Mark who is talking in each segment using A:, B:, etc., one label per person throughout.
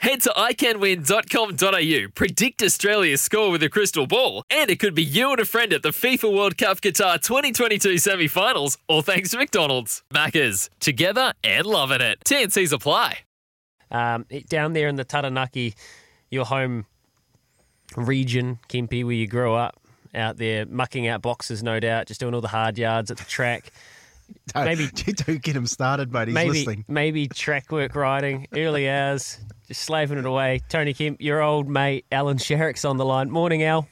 A: Head to iCanWin.com.au, predict Australia's score with a crystal ball, and it could be you and a friend at the FIFA World Cup Qatar 2022 semi finals, all thanks to McDonald's. Maccas, together and loving it. TNC's apply.
B: Um, down there in the Taranaki, your home region, Kempy, where you grew up, out there mucking out boxes, no doubt, just doing all the hard yards at the track.
C: Don't,
B: Maybe-
C: don't get him started, mate. He's
B: maybe
C: listening.
B: maybe track work riding, early hours, just slaving it away. Tony Kemp, your old mate Alan Sharrock's on the line. Morning, Al.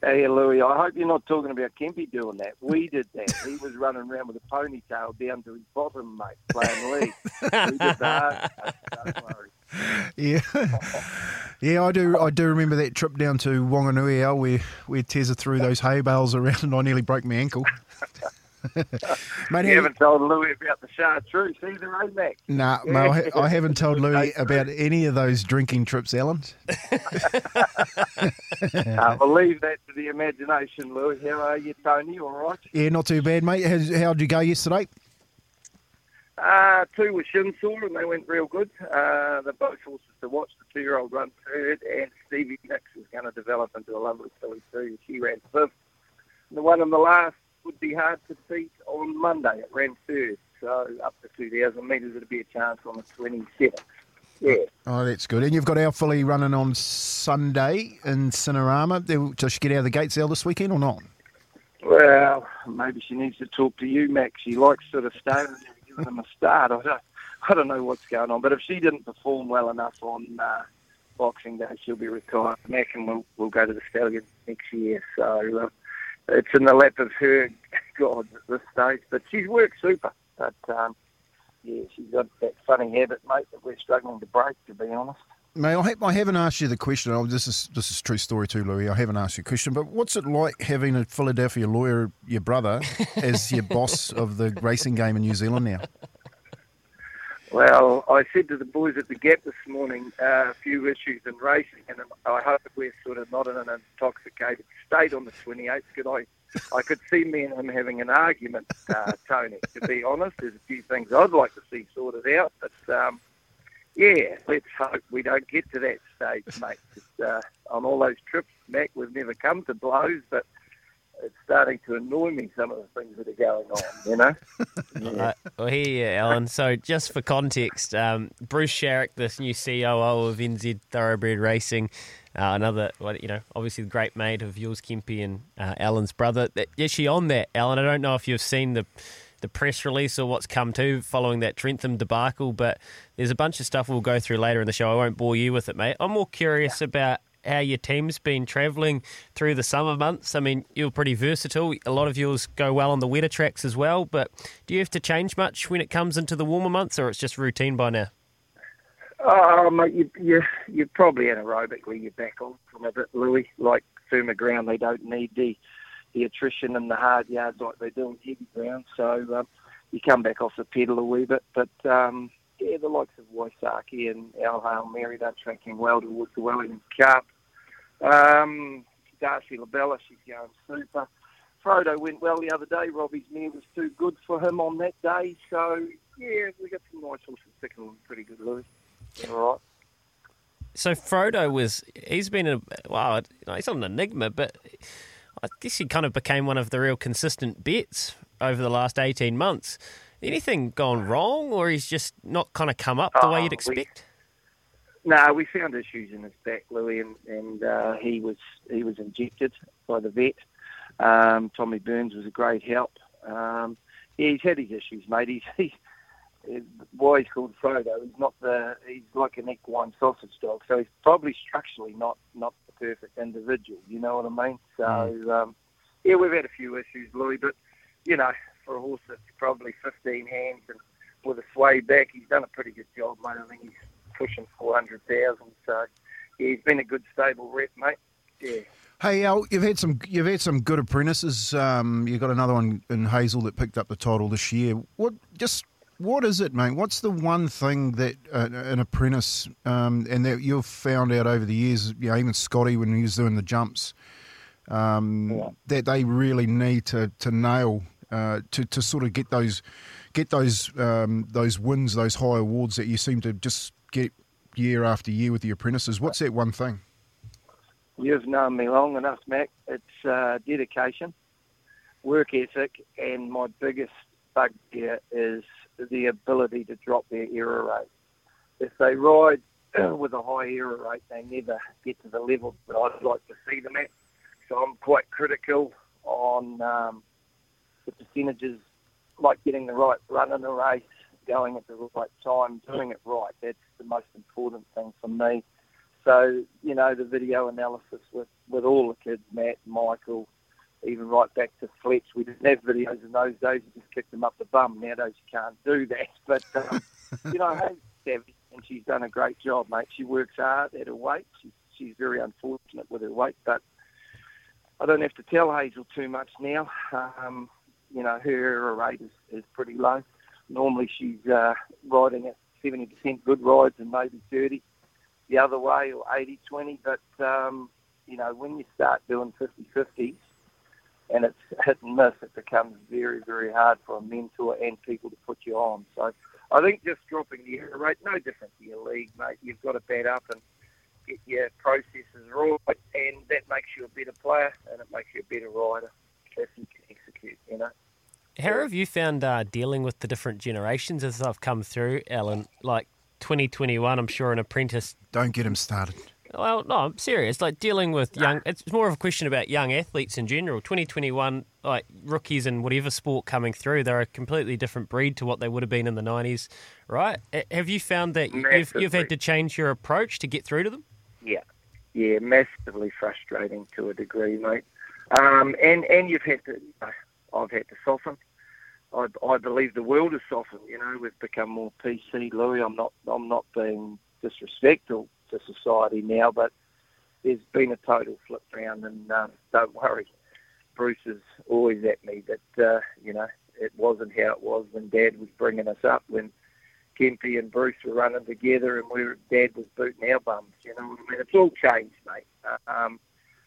D: Hey, Louis, I hope you're not talking about Kempy doing that. We did that. He was running around with a ponytail down to his bottom, mate, playing league. We did that. Don't worry.
C: Yeah, yeah. I do. I do remember that trip down to Wanganui, Al, where where Tezza threw those hay bales around, and I nearly broke my ankle. mate,
D: You haven't told Louis about the chartreuse either, eh, Mac?
C: Nah, mate, I, I haven't told Louis about any of those drinking trips, Alan.
D: Uh, we'll leave that to the imagination, Louis. How are you, Tony? All right?
C: Yeah, not too bad, mate. How, how'd you go yesterday?
D: Uh, two were shin sore and they went real good. Uh, they're both horses to watch. The two-year-old run third, and Stevie Nicks is going to develop into a lovely filly too. She ran fifth. The one in the last would be hard to beat on Monday. It ran third, so up to 2,000 metres, it'd be a chance on the 27th. Yeah.
C: Oh, that's good. And you've got our filly running on Sunday in Cinerama. Does she get out of the gates Al this weekend or not?
D: Well, maybe she needs to talk to you, Max. She likes sort of starting and giving them a start. I don't, I don't know what's going on, but if she didn't perform well enough on uh, Boxing Day, she'll be retired. Mac and we'll, we'll go to the Stallions next year. So uh, it's in the lap of her God at this stage. But she's worked super. But um, yeah, she's got that funny habit, mate, that we're struggling to break, to be honest.
C: Mate, I, ha- I haven't asked you the question. Oh, this is this is a true story too, Louis. I haven't asked you a question, but what's it like having a Philadelphia lawyer, your brother, as your boss of the racing game in New Zealand now?
D: Well, I said to the boys at the Gap this morning uh, a few issues in racing, and I hope we're sort of not in an intoxicated state on the 28th. Could I, I could see me and him having an argument, uh, Tony. To be honest, there's a few things I'd like to see sorted out, but um, yeah, let's hope we don't get to that stage, mate. Just, uh, on all those trips, Mac, we've never come to blows, but it's starting to annoy me some of the things that are going on. You know.
B: Uh, well, here you, Alan. So, just for context, um, Bruce Sharrock, this new COO of NZ Thoroughbred Racing, uh, another, well, you know, obviously the great mate of yours, Kempy, and uh, Alan's brother. That- Actually, on that, Alan, I don't know if you've seen the the press release or what's come to following that Trentham debacle, but there's a bunch of stuff we'll go through later in the show. I won't bore you with it, mate. I'm more curious about how your team's been travelling through the summer months. I mean, you're pretty versatile. A lot of yours go well on the wetter tracks as well, but do you have to change much when it comes into the warmer months, or it's just routine by now?
D: Oh, mate, you, you, you're probably anaerobically you're back on from a bit, Louis. Like firmer ground, they don't need the the attrition and the hard yards like they do on heavy ground. So um, you come back off the pedal a wee bit. But um, yeah, the likes of Waisaki and Al Hail Mary, they're tracking well towards the Wellington Cup. Um, Darcy LaBella, she's going super. Frodo went well the other day. Robbie's mare was too good for him on that day. So yeah, we got some nice horses sticking pretty good, Louis. All right.
B: So Frodo was he's been a well, he's not an enigma, but I guess he kind of became one of the real consistent bets over the last eighteen months. Anything gone wrong, or he's just not kind of come up the way
D: Oh,
B: you'd expect?
D: No, we found issues in his back, Louis, and, and uh, he was he was injected by the vet. Um, Tommy Burns was a great help. Um, yeah, he's had his issues, mate. He's, he's why he's called Frodo. He's not the he's like an equine sausage dog, so he's probably structurally not not the perfect individual. You know what I mean? So um, yeah, we've had a few issues, Louis, but you know, for a horse that's probably 15 hands and with a sway back, he's done a pretty good job, mate. I think he's pushing 400,000. So yeah, he's been a good stable rep, mate. Yeah.
C: Hey Al, you've had some you've had some good apprentices. Um, you got another one in Hazel that picked up the title this year. What just what is it, mate? What's the one thing that uh, an apprentice um, and that you've found out over the years, you know, even Scotty when he was doing the jumps, um,
D: Yeah.
C: that they really need to to nail uh, to to sort of get those get those um, those wins, those high awards that you seem to just get year after year with the apprentices. What's that one thing?
D: You've known me long enough, Mac. It's uh, dedication, work ethic, and my biggest bugbear is the ability to drop their error rate. If they ride with a high error rate, they never get to the level that I'd like to see them at. So I'm quite critical on um, the percentages, like getting the right run in a race, going at the right time, doing it right. That's the most important thing for me. So, you know, the video analysis with, with all the kids, Matt, Michael, even right back to Fletch. We didn't have videos in those days. You just kicked them up the bum. Nowadays you can't do that. But, um, you know, hey, savvy, and she's done a great job, mate. She works hard at her weight. She's, she's very unfortunate with her weight, but I don't have to tell Hazel too much now. Um, you know, her error rate is, is pretty low. Normally she's uh, riding at 70% good rides and maybe 30 the other way or 80-20. But, um, you know, when you start doing 50-50s and it's hit and miss, it becomes very, very hard for a mentor and people to put you on. So I think just dropping the error rate, no different to your league, mate. You've got to bat up and get your processes right, and that makes you a better player and it makes you a better rider if you can execute, you know.
B: How have you found uh, dealing with the different generations as I've come through, Alan? Like 2021, I'm sure an apprentice.
C: Don't get him started.
B: Well, no, I'm serious. Like dealing with young. It's more of a question about young athletes in general. 2021, like rookies in whatever sport coming through, they're a completely different breed to what they would have been in the 90s, right? Have you found that you've, you've had to change your approach to get through to them?
D: Yeah, yeah, massively frustrating to a degree, mate. Um, and and you've had to, I've had to soften. I, I believe the world has softened. You know, we've become more PC, Louis. I'm not I'm not being disrespectful to society now, but there's been a total flip round, and um, don't worry, Bruce is always at me that uh, you know it wasn't how it was when Dad was bringing us up when Kempy and Bruce were running together, and we were, Dad was booting our bums. You know what I mean? It's all changed, mate. Um,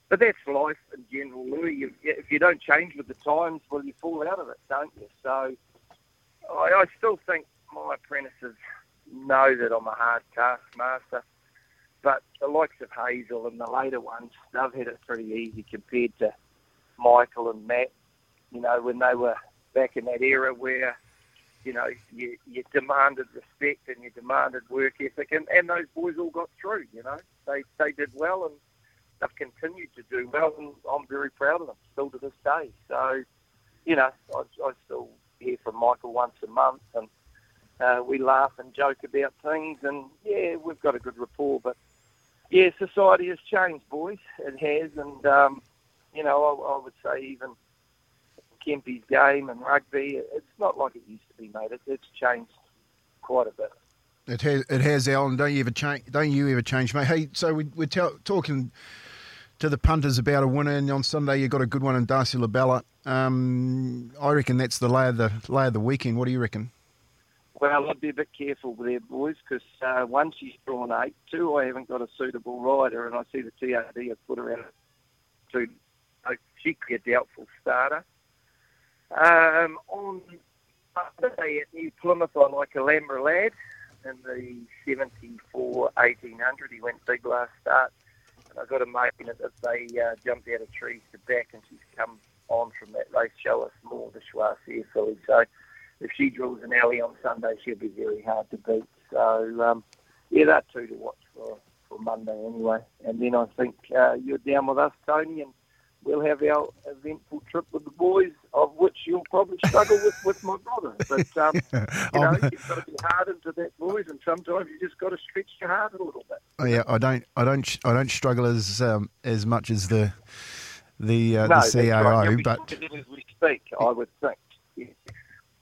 D: but that's life in general, Louis. If you don't change with the times, well, you fall out of it, don't you? So I, I still think my apprentices know that I'm a hard taskmaster. But the likes of Hazel and the later ones, they've had it pretty easy compared to Michael and Matt. You know, when they were back in that era where you know, you, you demanded respect and you demanded work ethic, and, and those boys all got through. You know, they they did well, and they've continued to do well, and I'm very proud of them still to this day. So, you know, I, I still hear from Michael once a month, and uh, we laugh and joke about things, and yeah, we've got a good rapport. But yeah, society has changed, boys. It has, and um, you know, I, I would say even Kempy's game and rugby, it's not like it used to be, mate. It, it's changed quite a bit.
C: It has, it has, Alan. Don't you ever change? Don't you ever change, mate? Hey, so we, we're tell, talking to the punters about a winner, and on Sunday you got a good one in Darcy Labella. Um, I reckon that's the lay of the lay of the weekend. What do you reckon?
D: Well, I'd be a bit careful there, boys, because uh, one, she's drawn eight. Two, I haven't got a suitable rider, and I see the TRD have put her out. Two, so she could be a doubtful starter. Um, on Monday at New Plymouth, I like a Lambra lad in the 74 1800. He went big last start. And I got a mate that they uh, jumped out of trees to back, and she's come on from that race. Show us more the Schwarzer filly. So if she draws an alley on Sunday, she'll be very hard to beat. So um, yeah, that two to watch for for Monday anyway. And then I think uh, you're down with us, Tony, and we'll have our eventful trip with the boys, of which you'll probably struggle with with my brother. But um, you know, you've got to be hard into that, boys, and sometimes you just got to stretch your heart a little bit.
C: Oh, yeah, I don't, I don't, I don't struggle as um, as much as the the uh,
D: no,
C: the
D: that's right. Be
C: but
D: as we speak, I would think. Yeah.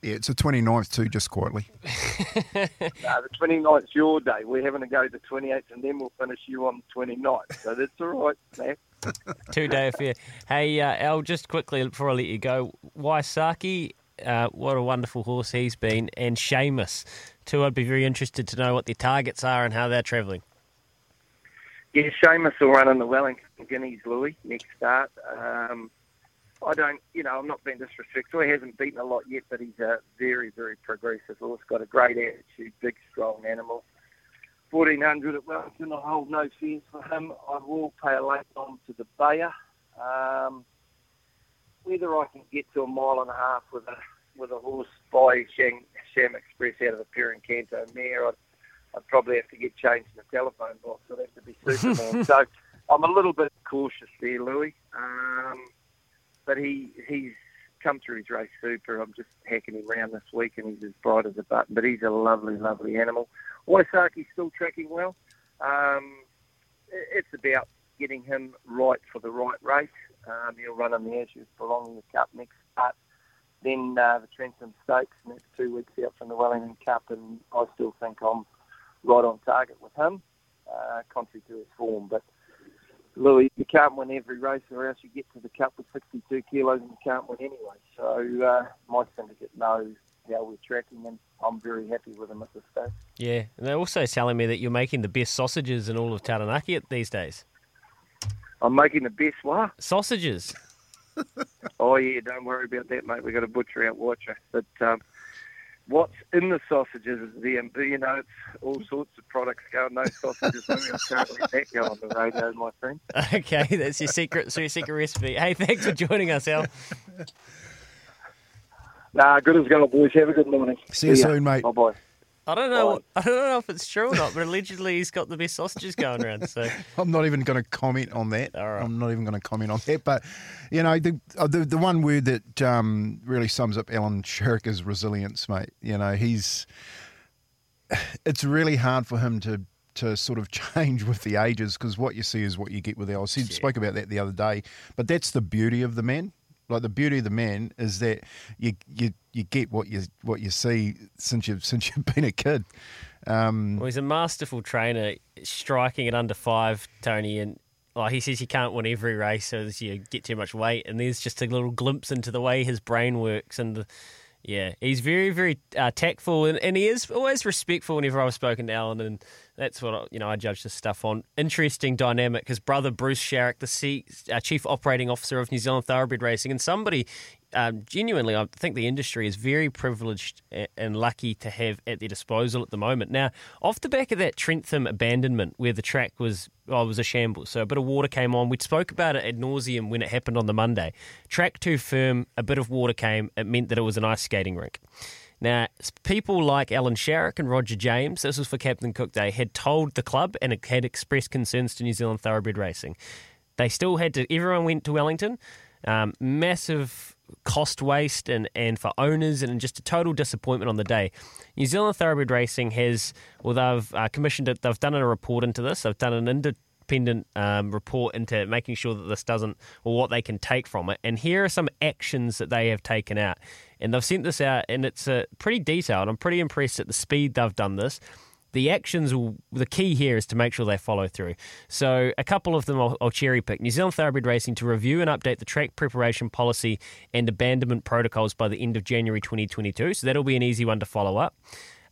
C: yeah, it's the 29th too, just quietly.
D: No, the 29th's your day. We're having to go the 28th, and then we'll finish you on the 29th. So that's all right, man.
B: Two day affair. Hey, uh, Al, just quickly before I let you go, Waisaki, uh, what a wonderful horse he's been, and Seamus. Two, I'd be very interested to know what their targets are and how they're travelling.
D: Yeah, Seamus will run in the Wellington Guineas, Louis, next start. Um, I don't, you know, I'm not being disrespectful. He hasn't beaten a lot yet, but he's a very, very progressive horse. Got a great attitude, big, strong animal. 1400 at Wellington, I hold no fears for him. I will pay a late on to the Bayer. Um, whether I can get to a mile and a half with a with a horse by Sham, Shamexpress out of the Per Incanto mare, I'd, I'd probably have to get changed in the telephone box. I'd have to be Superman. so I'm a little bit cautious there, Louis. Um, but he he's come through his race super. I'm just hacking him around this week, and he's as bright as a button. But he's a lovely, lovely animal. Waisaki's still tracking well. Um, it's about getting him right for the right race. Um, he'll run on the Ashes belonging the Cup next start. Then uh, the Trentham Stakes, that's two weeks out from the Wellington Cup, and I still think I'm right on target with him, uh, contrary to his form. But Louis, you can't win every race, or else you get to the Cup with 62 kilos and you can't win anyway. So uh, my syndicate knows how we're tracking, and I'm very happy with them at this stage.
B: Yeah, and they're also telling me that you're making the best sausages in all of Taranaki these days.
D: I'm making the best what?
B: Sausages.
D: oh yeah, don't worry about that, mate. We've got a butcher out watcher. But um, what's in the sausages is the you know, it's all sorts of products going. No sausages. I can't let that go on the radio, my friend.
B: Okay, that's your secret, so your secret recipe. Hey, thanks for joining us, Al.
D: Nah, good as gold, boys. Have a good morning.
C: See you soon, mate.
D: Bye bye.
B: I don't know. I don't know if it's true or not, but allegedly he's got the best sausages going around. So
C: I'm not even going to comment on that.
B: All right.
C: I'm not even going to comment on that. But you know, the uh, the, the one word that um, really sums up Alan Sharrock is resilience, mate. You know, he's it's really hard for him to to sort of change with the ages because what you see is what you get with Al. I said, spoke about that the other day, but that's the beauty of the man. Like the beauty of the man is that you you you get what you what you see since you've since you've been a kid. Um,
B: well, he's a masterful trainer, striking at under five, Tony, and like he says, he can't win every race, so you get too much weight. And there's just a little glimpse into the way his brain works, and the, yeah, he's very very uh, tactful, and, and he is always respectful. Whenever I've spoken to Alan, and that's what you know I judge this stuff on. Interesting dynamic. His brother Bruce Sharrock, the C, uh, chief operating officer of New Zealand Thoroughbred Racing, and somebody um, genuinely, I think the industry is very privileged and lucky to have at their disposal at the moment. Now, off the back of that Trentham abandonment, where the track was oh, was a shambles, so a bit of water came on. We spoke about it ad nauseum when it happened on the Monday. Track too firm, a bit of water came. It meant that it was an ice skating rink. Now, people like Alan Sharrock and Roger James, this was for Captain Cook Day, had told the club and had expressed concerns to New Zealand Thoroughbred Racing. They still had to, everyone went to Wellington. Um, massive cost waste and, and for owners and just a total disappointment on the day. New Zealand Thoroughbred Racing has, well, they've uh, commissioned it, they've done a report into this, they've done an independent um, report into making sure that this doesn't, or what they can take from it. And here are some actions that they have taken out. And they've sent this out, and it's uh, pretty detailed. I'm pretty impressed at the speed they've done this the actions, the key here is to make sure they follow through. So, a couple of them I'll, I'll, cherry pick. New Zealand Thoroughbred Racing to review and update the track preparation policy and abandonment protocols by the end of January 2022. So, that'll be an easy one to follow up.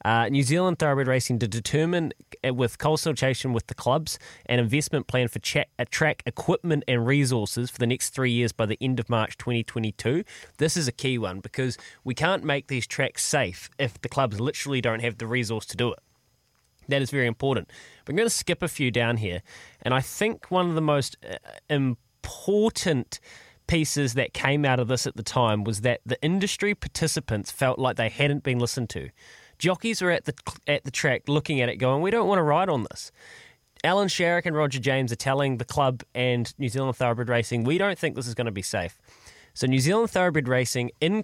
B: Uh, New Zealand Thoroughbred Racing to determine, uh, with consultation with the clubs, an investment plan for cha- uh, track equipment and resources for the next three years by the end of March 2022. This is a key one because we can't make these tracks safe if the clubs literally don't have the resource to do it. That is very important. But I'm going to skip a few down here. And I think one of the most uh, important pieces that came out of this at the time was that the industry participants felt like they hadn't been listened to. Jockeys are at the at the track looking at it going, "We don't want to ride on this." Alan Sharrock and Roger James are telling the club and New Zealand Thoroughbred Racing, "We don't think this is going to be safe." So, New Zealand Thoroughbred Racing, in,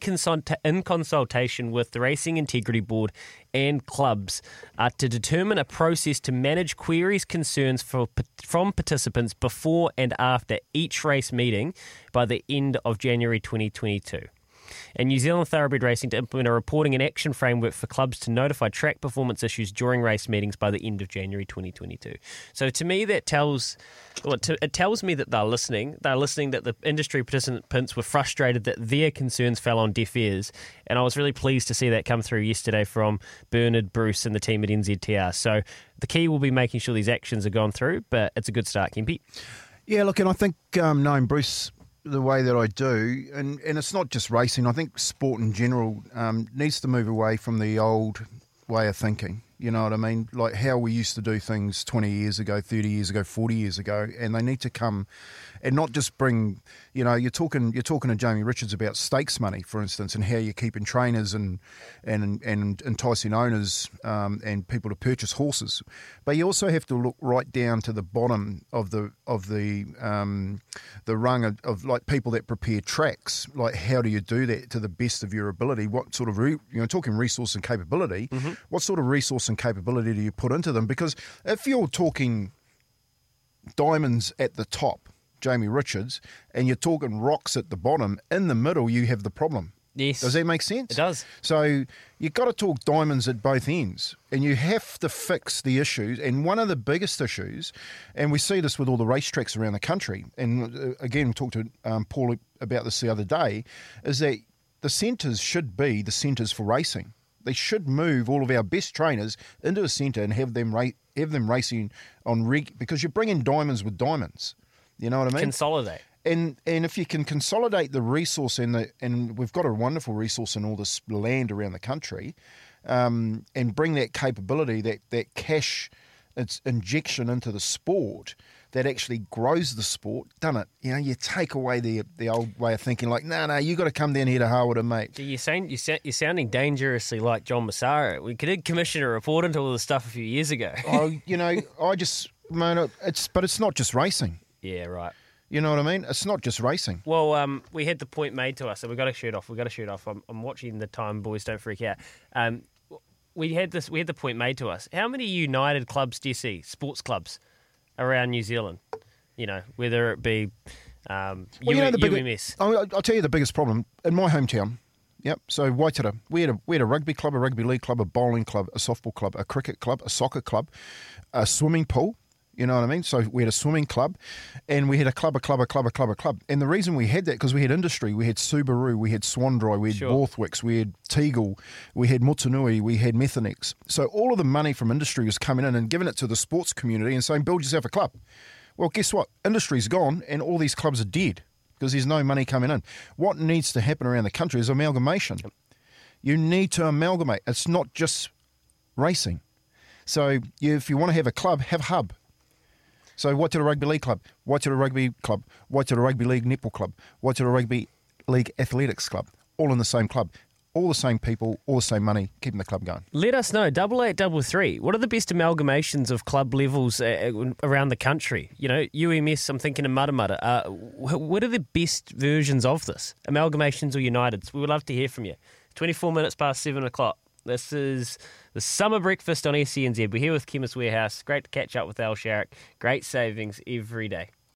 B: in consultation with the Racing Integrity Board and clubs, uh, to determine a process to manage queries, concerns for, from participants before and after each race meeting by the end of January 2022. And New Zealand Thoroughbred Racing to implement a reporting and action framework for clubs to notify track performance issues during race meetings by the end of January 2022. So to me, that tells well, to, it tells me that they're listening. They're listening that the industry participants were frustrated that their concerns fell on deaf ears, and I was really pleased to see that come through yesterday from Bernard, Bruce, and the team at NZTR. So the key will be making sure these actions are gone through, but it's a good start, Kempy.
C: Yeah, look, and I think um, knowing Bruce the way that I do, and, and it's not just racing, I think sport in general um, needs to move away from the old way of thinking. You know what I mean? Like how we used to do things 20 years ago, 30 years ago, 40 years ago, and they need to come and not just bring, you know, you're talking you're talking to Jamie Richards about stakes money, for instance, and how you're keeping trainers and and and enticing owners um, and people to purchase horses, but you also have to look right down to the bottom of the of the um, the rung of, of, like people that prepare tracks. Like how do you do that to the best of your ability? What sort of re, you know talking resource and capability? Mm-hmm. What sort of resource and capability do you put into them? Because if you're talking diamonds at the top Jamie Richards, and you're talking rocks at the bottom. In the middle, you have the problem.
B: Yes.
C: Does that make sense?
B: It does.
C: So you've got to talk diamonds at both ends, and you have to fix the issues. And one of the biggest issues, and we see this with all the racetracks around the country, and uh, again, we talked to um, Paul about this the other day, is that the centres should be the centres for racing. They should move all of our best trainers into a centre and have them ra- have them racing on rig because you're bringing diamonds with diamonds. You know what I mean?
B: Consolidate.
C: And and if you can consolidate the resource and the and we've got a wonderful resource in all this land around the country, um, and bring that capability, that that cash, its injection into the sport that actually grows the sport, done it. You know, you take away the the old way of thinking, like, no, no, you got to come down here to Harwood, mate.
B: You're saying you're sounding dangerously like John Messara. We could commission a report into all this stuff a few years ago.
C: oh, you know, I just, man, it's but it's not just racing.
B: Yeah, right.
C: You know what I mean? It's not just racing.
B: Well, um, we had the point made to us, so we've got to shoot off. We've got to shoot off. I'm, I'm watching the time, boys. Don't freak out. Um, we had this. We had the point made to us. How many United clubs do you see? Sports clubs around New Zealand. You know, whether it be um, well, you know, the biggest,
C: I'll, I'll tell you the biggest problem in my hometown. Yep. So Waitara, we had a we had a rugby club, a rugby league club, a bowling club, a softball club, a cricket club, a soccer club, a swimming pool, you know what I mean? So we had a swimming club, and we had a club, a club, a club, a club, a club. And the reason we had that because we had industry, we had Subaru, we had Swanndri, we had sure. Borthwicks, we had Tegel, we had Motunui, we had Methanex. So all of the money from industry was coming in and giving it to the sports community and saying, build yourself a club. Well, guess what? Industry's gone, and all these clubs are dead because there's no money coming in. What needs to happen around the country is amalgamation. You need to amalgamate. It's not just racing. So if you want to have a club, have a hub. So what's a Rugby League Club, what's a Rugby Club, what's a Rugby League Netball Club, what's a Rugby League Athletics Club, all in the same club. All the same people, all the same money, keeping the club going.
B: Let us know. Double eight, double three. What are the best amalgamations of club levels uh, uh around the country? You know, UMS. I'm thinking of Matamata. Uh, what are the best versions of this? Amalgamations or Uniteds? We would love to hear from you. 24 minutes past seven o'clock. This is the summer breakfast on SENZ. We're here with Chemist Warehouse. Great to catch up with Al Sharrock. Great savings every day.